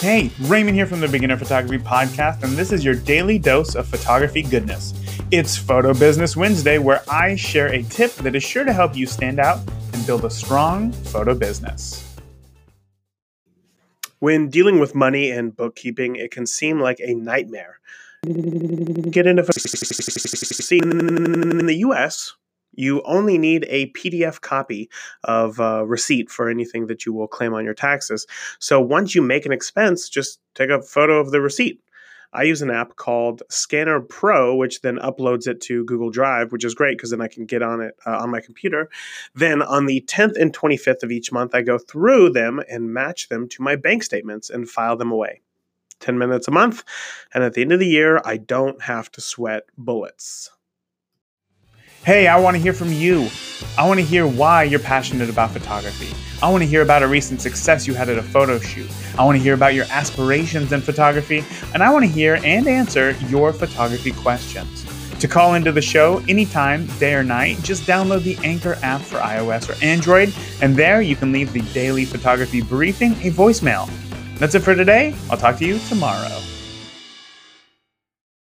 Hey, Raymond here from the Beginner Photography Podcast, and this is your daily dose of photography goodness. It's Photo Business Wednesday, where I share a tip that is sure to help you stand out and build a strong photo business. When dealing with money and bookkeeping, it can seem like a nightmare. Get into in the US, you only need a PDF copy of a receipt for anything that you will claim on your taxes. So once you make an expense, just take a photo of the receipt. I use an app called Scanner Pro, which then uploads it to Google Drive, which is great because then I can get on it uh, on my computer. Then on the 10th and 25th of each month, I go through them and match them to my bank statements and file them away. 10 minutes a month. And at the end of the year, I don't have to sweat bullets. Hey, I want to hear from you. I want to hear why you're passionate about photography. I want to hear about a recent success you had at a photo shoot. I want to hear about your aspirations in photography, and I want to hear and answer your photography questions. To call into the show anytime, day or night, just download the Anchor app for iOS or Android, and there you can leave the daily photography briefing a voicemail. That's it for today. I'll talk to you tomorrow.